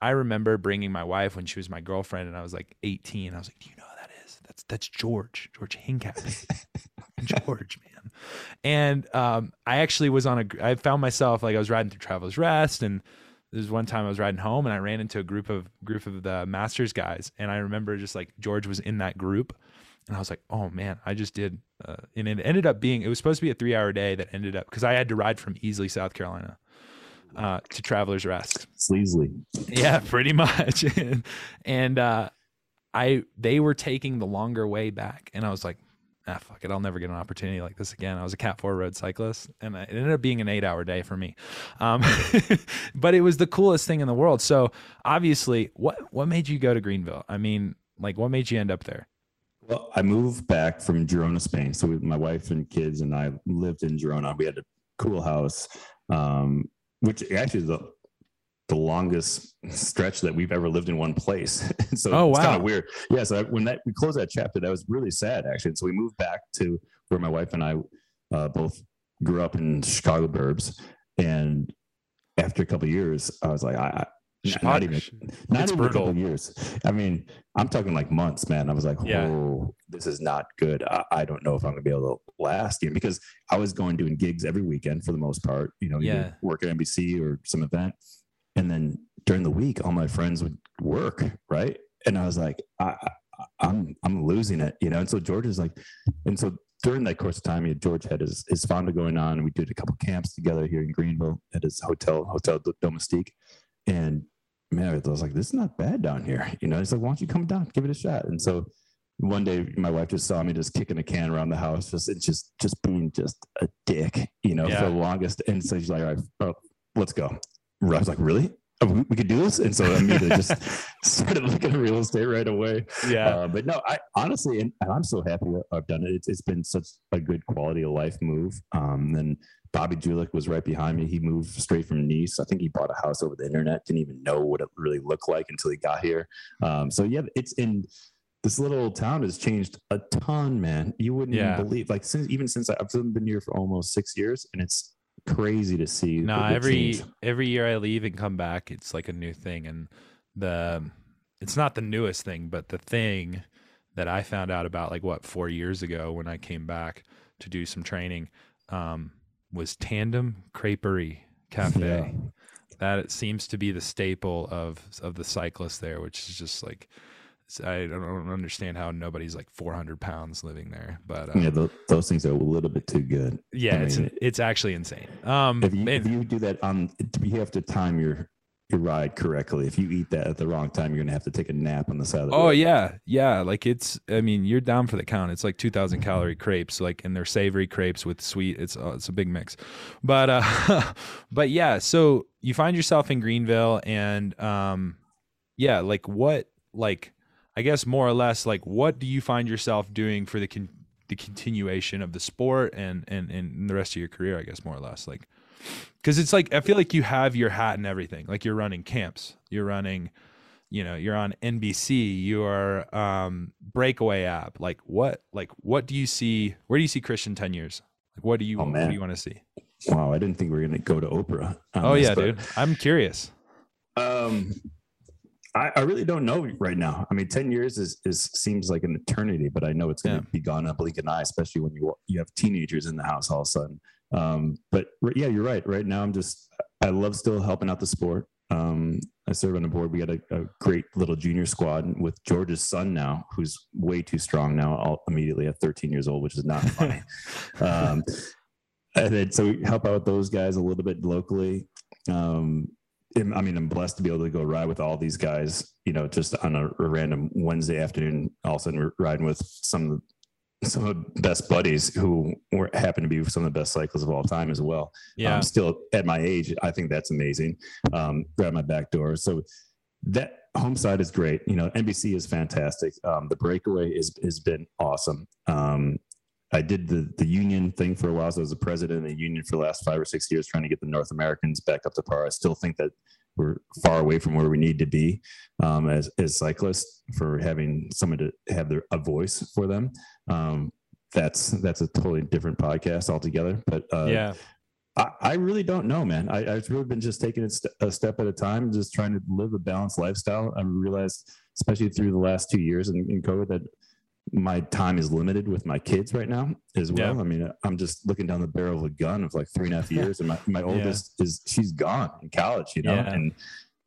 I remember bringing my wife when she was my girlfriend, and I was like 18. I was like, "Do you know who that is? That's that's George, George Hincapie, George, man." And um, I actually was on a. I found myself like I was riding through Travelers Rest, and there was one time I was riding home, and I ran into a group of group of the Masters guys, and I remember just like George was in that group, and I was like, "Oh man, I just did." Uh, and it ended up being it was supposed to be a three hour day that ended up because I had to ride from Easley, South Carolina, uh, to Travelers Rest. Sleasley. Yeah, pretty much. and uh, I they were taking the longer way back, and I was like, ah, fuck it, I'll never get an opportunity like this again. I was a Cat Four road cyclist, and it ended up being an eight hour day for me. Um, but it was the coolest thing in the world. So obviously, what what made you go to Greenville? I mean, like, what made you end up there? Well, I moved back from Girona, Spain. So my wife and kids and I lived in Girona. We had a cool house, um, which actually is the the longest stretch that we've ever lived in one place. so Oh, it's kind of weird. Yeah. So when that we closed that chapter, that was really sad actually. So we moved back to where my wife and I uh, both grew up in Chicago burbs, and after a couple of years, I was like, I, I not even not It's even a couple of years. I mean, I'm talking like months, man. I was like, Yeah. oh, this is not good. I, I don't know if I'm gonna be able to last you know, because I was going doing gigs every weekend for the most part. You know, Yeah. work at NBC or some event, and then during the week, all my friends would work, right? And I was like, I, I, I'm I'm losing it, you know. And so George is like, and so during that course of time, George had his his fondo going on, and we did a couple camps together here in Greenville at his hotel, Hotel Domestique. And man, I was like, this is not bad down here. You know, he's like, why don't you come down, give it a shot? And so one day my wife just saw me just kicking a can around the house, just it's just just being just a dick, you know, Yeah. for the longest. And so she's like, all right, oh, let's go. I was like, really? Oh, we, we could do this? And so I immediately just started looking at real estate right away. Yeah. Uh, but no, I honestly, and, and I'm so happy I've done it. It's, it's been such a good quality of life move. Um, then Bobby Julich was right behind me. He moved straight from Nice. I think he bought a house over the internet. Didn't even know what it really looked like until he got here. Um, so yeah, it's in this little town has changed a ton, man. You wouldn't Yeah. even believe. Like since even since I, I've been here for almost six years, and it's crazy to see. No, the every change. every year I leave and come back, it's like a new thing, and the it's not the newest thing, but the thing that I found out about like what four years ago when I came back to do some training um, was Tandem Creperie Cafe. Yeah. That it seems to be the staple of of the cyclists there, which is just like I don't understand how nobody's like 400 pounds living there, but uh, yeah, tho- those things are a little bit too good. yeah, I it's mean, it's actually insane. Um, if you, and- if you do that on you have to time your your ride correctly if you eat that at the wrong time you're gonna have to take a nap on the side of the Oh road. yeah, yeah. Like it's. I mean, you're down for the count. It's like 2,000 calorie crepes, like, and they're savory crepes with sweet. It's uh, it's a big mix, but uh, but yeah. So you find yourself in Greenville, and um, yeah, like what, like, I guess more or less, like, what do you find yourself doing for the con- the continuation of the sport and and and the rest of your career? I guess more or less, like, because it's like I feel like you have your hat and everything. Like you're running camps, you're running you know you're on nbc you are um breakaway app. Like what like what do you see where do you see christian 10 years? Like what do you Oh, what do you want to see? Wow i didn't think we were gonna go to oprah oh this, yeah dude. I'm curious. Um I, I really don't know right now. I mean, ten years is, is seems like an eternity, but I know it's going to Yeah. be gone in a blink of an eye, especially when you you have teenagers in the house all of a sudden. Um, but yeah, you're right. Right now, I'm just I love still helping out the sport. Um, I serve on the board. We got a, a great little junior squad with George's son now, who's way too strong now. All immediately at 13 years old, which is not funny. um, and then so we help out those guys a little bit locally. Um, and, I mean, I'm blessed to be able to go ride with all these guys. You know, just on a, a random Wednesday afternoon, all of a sudden we're riding with some of the, some of the best buddies who were happen to be some of the best cyclists of all time as well. yeah Um, still at my age, I think that's amazing. Um, grab my back door. So that home side is great. You know, NBC is fantastic. Um, the breakaway is has been awesome. Um, I did the the union thing for a while. So I was the president of the union for the last five or six years, trying to get the North Americans back up to par. I still think that we're far away from where we need to be um, as as cyclists for having someone to have their a voice for them. Um, that's that's a totally different podcast altogether. But uh, yeah, I, I really don't know, man. I, I've really been just taking it st- a step at a time, just trying to live a balanced lifestyle. I realized, especially through the last two years in, in COVID, that my time is limited with my kids right now as well. Yeah. I mean, I'm just looking down the barrel of a gun of like three and a half years, and my, my oldest is she's gone in college, you know, Yeah. and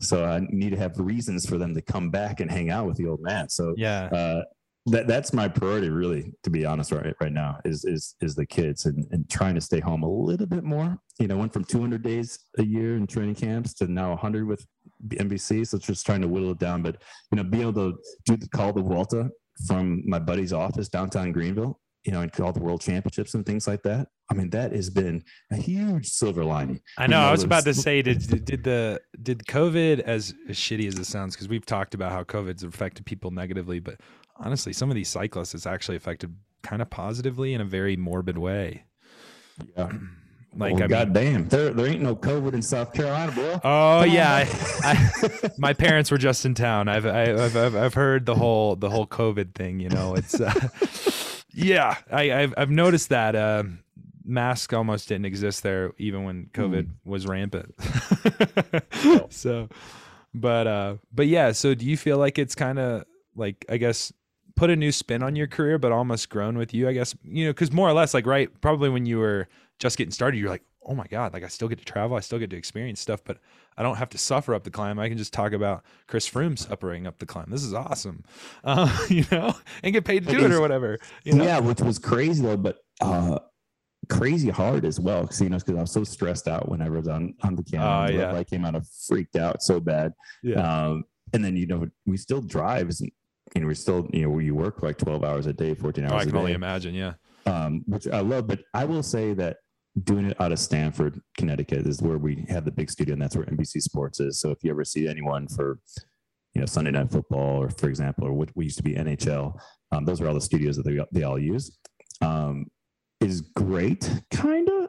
so I need to have reasons for them to come back and hang out with the old man. So yeah, uh, that that's my priority, really, to be honest, right right now is is is the kids and and trying to stay home a little bit more. You know, went from 200 days a year in training camps to now 100 with NBC. So just trying to whittle it down. But you know, being able to do the call the Vuelta from my buddy's office downtown Greenville, you know, and call the World Championships and things like that. I mean, that has been a huge silver lining. I know. you I was about to say, did did- did the did COVID, as, as shitty as it sounds, because we've talked about how COVID's affected people negatively, but honestly, some of these cyclists it's actually affected kind of positively in a very morbid way. Yeah. Like, well, I mean, goddamn, there there ain't no COVID in South Carolina, bro. oh Come yeah. I, I, my parents were just in town. I've I, I've I've heard the whole the whole COVID thing. You know, it's uh, yeah. I I've I've noticed that. Uh, mask almost didn't exist there even when covid was rampant so but uh but yeah so do you feel like it's kind of like i guess put a new spin on your career but almost grown with you i guess you know because more or less like right probably when you were just getting started you're like oh my god like i still get to travel i still get to experience stuff but i don't have to suffer up the climb i can just talk about chris froome suffering up the climb this is awesome uh, you know and get paid to do it is. or whatever you know Yeah, which was crazy though, but uh crazy hard as well. Cause you know, because I was so stressed out whenever I was on on the camera. Red yeah. light came out, of freaked out so bad. yeah Um, and then you know, we still drive, and you know, we're still you know, you work like twelve hours a day, fourteen hours a day. oh, i can only imagine yeah um, which I love. But I will say that doing it out of Stamford, Connecticut, is where we have the big studio, and that's where NBC Sports is. So if you ever see anyone for you know Sunday Night Football, or for example, or what we used to be NHL, um, those are all the studios that they, they all use. Um, is great, kind of,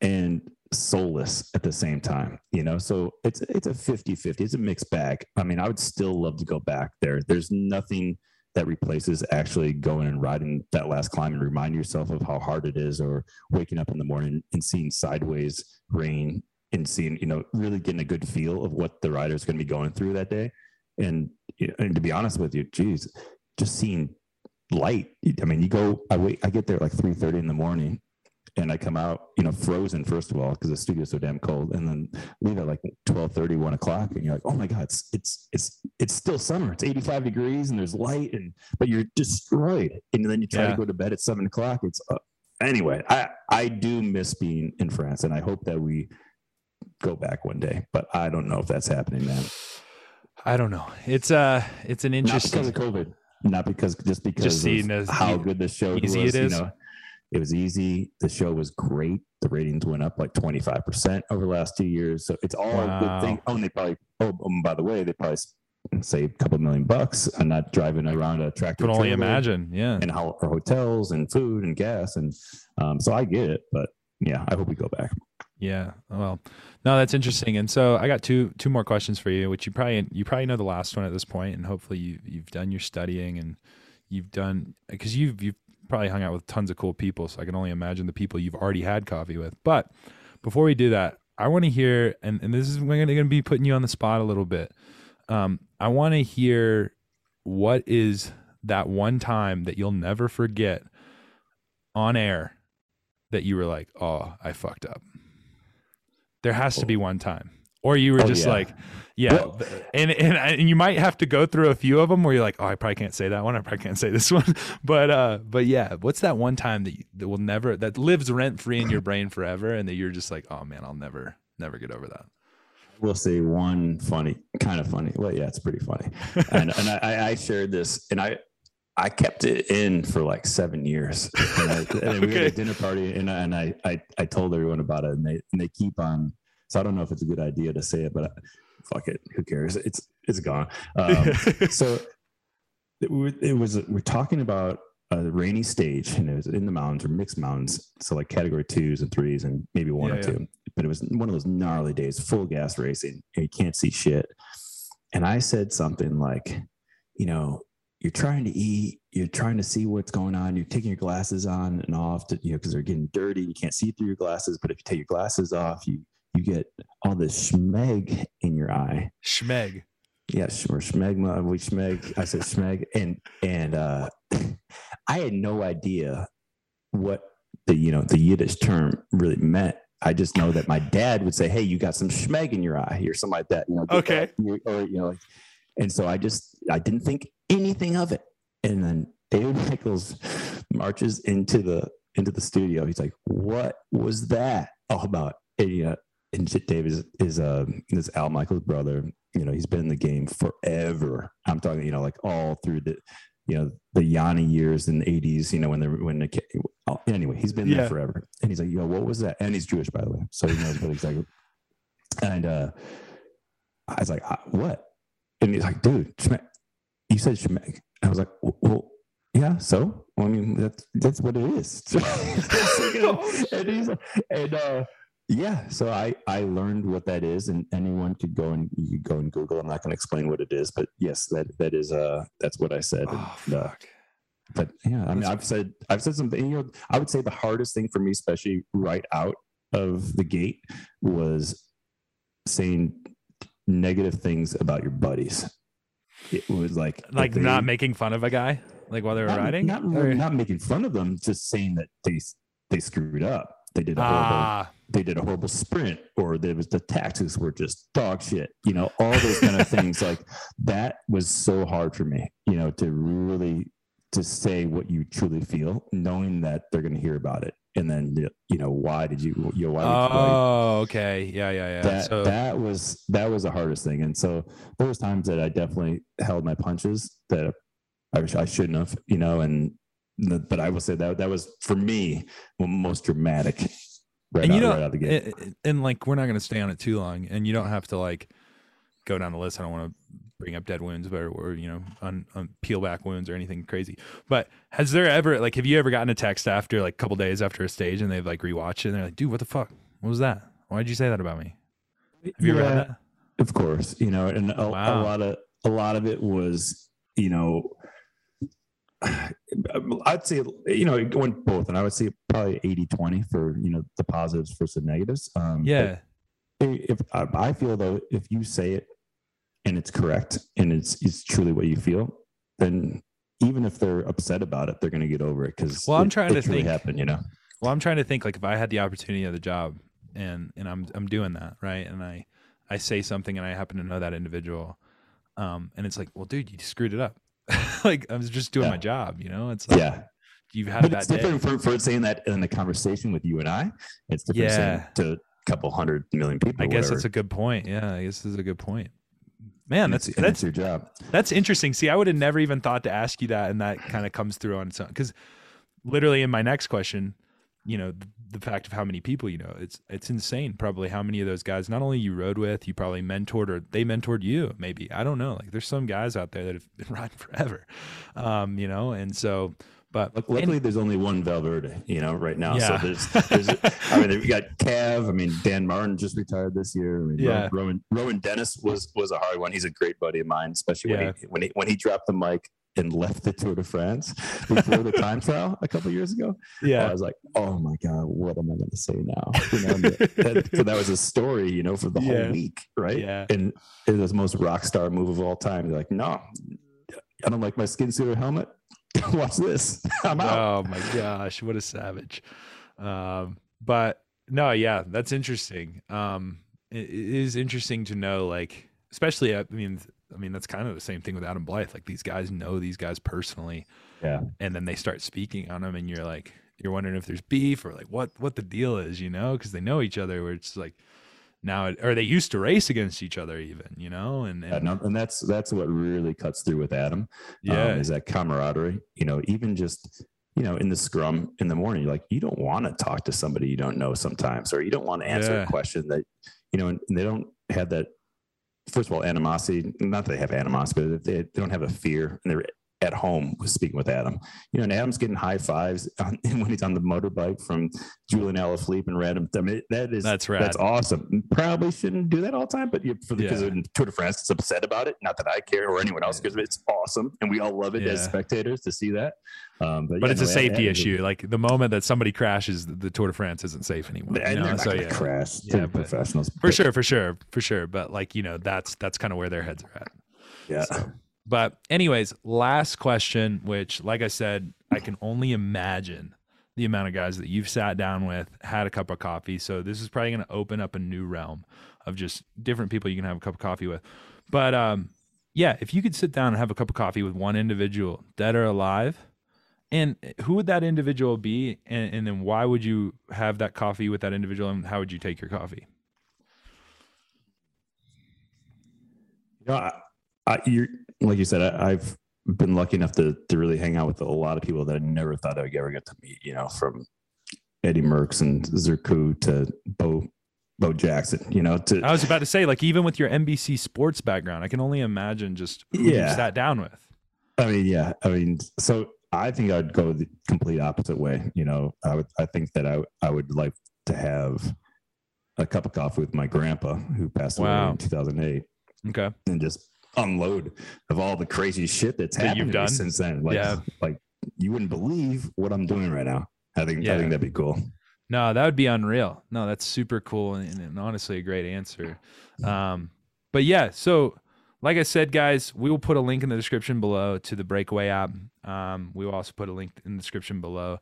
and soulless at the same time. You know, so it's it's a 50-50. It's a mixed bag. I mean, I would still love to go back there. There's nothing that replaces actually going and riding that last climb and remind yourself of how hard it is or waking up in the morning and seeing sideways rain and seeing you know really getting a good feel of what the rider is going to be going through that day. And, and to be honest with you geez just seeing light i mean you go i wait i get there at like 3 30 in the morning and i come out you know frozen first of all because the studio's so damn cold and then leave at like 12 30 1 o'clock and you're like oh my god it's it's it's it's still summer it's 85 degrees and there's light and but you're destroyed and then you try Yeah. to go to bed at 7 o'clock it's uh, anyway i i do miss being in france and i hope that we go back one day but i don't know if that's happening man I don't know. It's uh it's an interesting not because of covid not because just because just seeing how good the show easy was it is. you know it was easy the show was great the ratings went up like 25% over the last two years so it's all a good thing oh and they probably oh um, by the way they probably saved a couple million bucks on not driving around a tractor could only imagine. Yeah. and how for hotels and food and gas and um, so i get it but yeah i hope we go back Yeah. Well, no, that's interesting. And so I got two two more questions for you, which you probably you probably know the last one at this point, and hopefully you you've done your studying and you've done because you've you've probably hung out with tons of cool people. So I can only imagine the people you've already had coffee with. But before we do that, I want to hear, and, and this is we're going to be putting you on the spot a little bit. Um, I want to hear what is that one time that you'll never forget on air that you were like, oh, I fucked up. There has to be one time, or you were Oh, just yeah. like, yeah, Well- and, and and you might have to go through a few of them where you're like, oh, I probably can't say that one. I probably can't say this one, but uh, but yeah, what's that one time that you, that will never that lives rent free in your brain forever, and that you're just like, oh man, I'll never never get over that. We'll say one funny, kind of funny. Well, yeah, it's pretty funny. And, and I, I shared this, and I, I kept it in for like seven years. And, I, and we had a dinner party, and, I- and I, I, I told everyone about it, and they, and they keep on. So I don't know if it's a good idea to say it, but I, fuck it, who cares? It's, it's gone. Um, so it, it was we're talking about a rainy stage and it was in the mountains or mixed mountains. So like category twos and threes and maybe one Yeah, or yeah. two. But it was one of those gnarly days, full gas racing, and you can't see shit. And I said something like, you know, you're trying to eat, you're trying to see what's going on, you're taking your glasses on and off to, you know, because they're getting dirty, you can't see through your glasses. But if you take your glasses off, you you get all this schmeg in your eye. Schmeg. Yes, or schmegma. We schmeg. I said schmeg, and and uh, I had no idea what the you know the Yiddish term really meant. I just know that my dad would say, "Hey, you got some schmeg in your eye," or something like that. You know, Okay. that, or you know, and so I just I didn't think anything of it. And then David Michaels marches into the into the studio. He's like, "What was that all about?" And, you know, and Dave is is uh, is Al Michaels' brother. You know, he's been in the game forever. I'm talking, you know, like all through the, you know, the Yanni years in the '80s. You know, when the when the oh, anyway, he's been Yeah. there forever. And he's like, "Yo, what was that?" And he's Jewish, by the way, so he knows what exactly. And uh, I was like, "Uh, "What?" And he's like, "Dude, Shmek, you said Shemek." I was like, "Well." Yeah, so well, I mean that's that's what it is. and he's and uh yeah, so I I learned what that is, and anyone could go and you could go and Google. I'm not going to explain what it is, but yes, that that is uh that's what I said. Oh, And, uh, but yeah, I mean, I've said I've said something. You know, I would say the hardest thing for me, especially right out of the gate, was saying negative things about your buddies. It was like Like they- not making fun of a guy, like while they were not, riding. not, Or- not making fun of them, just saying that they they screwed up. They did a horrible ah, they did a horrible sprint or there was the taxes were just dog shit you know all those kind of things. Like that was so hard for me you know to really to say what you truly feel knowing that they're going to hear about it. And then you know why did you you know why, oh, okay, yeah, yeah, yeah. that so that was that was the hardest thing. And so there was times that i definitely held my punches that i, I shouldn't have you know and but i will say that that was for me the most dramatic right, and out, you know, right out the gate it- it- and like we're not going to stay on it too long, and you don't have to like go down the list. I don't want to bring up dead wounds, but or you know, un, un, peel back wounds or anything crazy. But has there ever like have you ever gotten a text after like a couple days after a stage and they've like rewatched it and they're like, dude, what the fuck? What was that? Why did you say that about me? Have you ever had that? Of course, you know, and a, a lot of a lot of it was, you know, I'd say, you know, it went both, and I would say probably 80 20 for, you know, the positives versus the negatives. Um, Yeah. if I I feel though, if you say it and it's correct and it's, it's truly what you feel, then even if they're upset about it, they're going to get over it because Well, I'm it, trying it to think- happened, you know? Well, I'm trying to think like if I had the opportunity of the job and and I'm I'm doing that, right? And I I say something and I happen to know that individual. Um and it's like, well, dude, you screwed it up. like I was just doing Yeah. my job, you know? It's like Yeah. you've had a But it's different for, for saying that in a conversation with you and I. It's different saying Yeah. to a couple hundred million people. I guess whatever. that's a good point. Yeah, I guess that's a good point. Man, that's and that's your job. That's interesting. See, I would have never even thought to ask you that, and that kind of comes through on its own. Because literally, in my next question, you know, the, fact of how many people you know, it's it's insane. Probably how many of those guys not only you rode with, you probably mentored or they mentored you. Maybe I don't know. Like, there's some guys out there that have been riding forever, um, you know, and so. But Luck- Luckily, there's only one Valverde, you know, right now. Yeah. So there's, there's I mean, we got Cav. I mean, Dan Martin just retired this year. I mean, Yeah. Rohan, Rohan Dennis was was a hard one. He's a great buddy of mine, especially when Yeah. he when he when he dropped the mic and left the Tour de France before the time trial a couple years ago. Yeah, I was like, oh my god, what am I going to say now? You know, that, so that was a story, you know, for the Yeah. whole week, right? Yeah. And it was the most rock star move of all time. They're like, no, I don't like my skin suit or helmet. Watch this. I'm out. Oh my gosh, what a savage. Um, but no, yeah, that's interesting. Um, it, it is interesting to know, like, especially, I mean, I mean, that's kind of the same thing with Adam Blythe. Like, these guys know these guys personally, Yeah. and then they start speaking on them, and you're like, you're wondering if there's beef or like what what the deal is, you know, because they know each other. Where it's like now, it, or they used to race against each other, even, you know, and, and Yeah, and that's that's what really cuts through with Adam. um, yeah, is that camaraderie. You know, even just you know in the scrum in the morning, you're like you don't want to talk to somebody you don't know sometimes, or you don't want to answer Yeah. a question that you know, and they don't have that. First of all, animosity. Not that they have animosity, but they, they don't have a fear, and they're at home was speaking with Adam. You know, and Adam's getting high fives on, when he's on the motorbike from Julian Alaphilippe and random. I mean, that is That's rad. That's awesome. Probably shouldn't do that all the time, but you, for the, because Yeah. Tour de France is upset about it. Not that I care or anyone else, because it's awesome, and we all love it as spectators to see that. Um, but But yeah, it's a no, Ad- safety issue. Like the moment that somebody crashes, the, Tour de France isn't safe anymore. And you know? So yeah, crash. Yeah, but- professionals for but- sure, for sure, for sure. But like you know, that's that's kind of where their heads are at. Yeah. So, but anyways, last question, which like I said, I can only imagine the amount of guys that you've sat down with, had a cup of coffee. So this is probably going to open up a new realm of just different people you can have a cup of coffee with. But um, yeah, if you could sit down and have a cup of coffee with one individual, dead or alive, and who would that individual be, and, and then why would you have that coffee with that individual, and how would you take your coffee? You you're like you said, I, I've been lucky enough to to really hang out with a lot of people that I never thought I would ever get to meet. You know, from Eddie Merckx and Zerku to Bo Bo Jackson. You know, to I was about to say, like, even with your NBC sports background, I can only imagine just who you sat down with. I mean, yeah. I mean, so I think I'd go the complete opposite way. You know, I would. I think that I I would like to have a cup of coffee with my grandpa who passed away Wow. in 2008 Okay. and just unload of all the crazy shit that's That happened you've done? since then. Like, Yeah. like you wouldn't believe what I'm doing right now. I think Yeah. I think that'd be cool. No, that would be unreal. No, that's super cool and, and honestly a great answer. Um, but yeah, so like I said, guys, we will put a link in the description below to the Breakaway app. Um, we will also put a link in the description below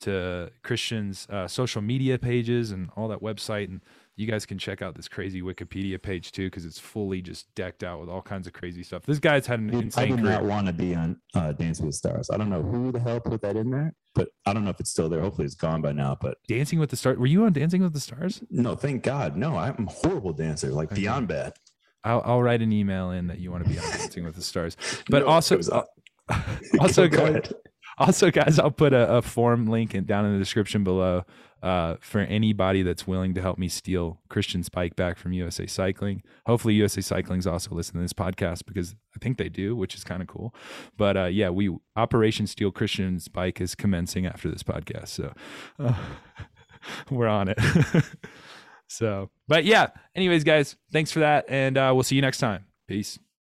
to Christian's uh, social media pages and all that website. And you guys can check out this crazy Wikipedia page too, because it's fully just decked out with all kinds of crazy stuff. This guy's had an I insane do not want to be on uh, Dance with the Stars. I don't know who the hell put that in there, but I don't know if it's still there. Hopefully, it's gone by now. But Dancing with the Stars. Were you on Dancing with the Stars? no, thank God, no. I'm a horrible dancer, like Okay. beyond bad. I'll, I'll write an email in that you want to be on Dancing with the Stars. But No, also, uh, also, Go guys, ahead. Also, guys, I'll put a, a form link in, down in the description below uh, for anybody that's willing to help me steal Christian's bike back from USA Cycling. Hopefully, USA Cycling's also listening to this podcast because I think they do, which is kind of cool. But uh, yeah, we Operation Steal Christian's bike is commencing after this podcast, so uh, we're on it. so, but yeah, anyways, guys, thanks for that, and uh, we'll see you next time. Peace.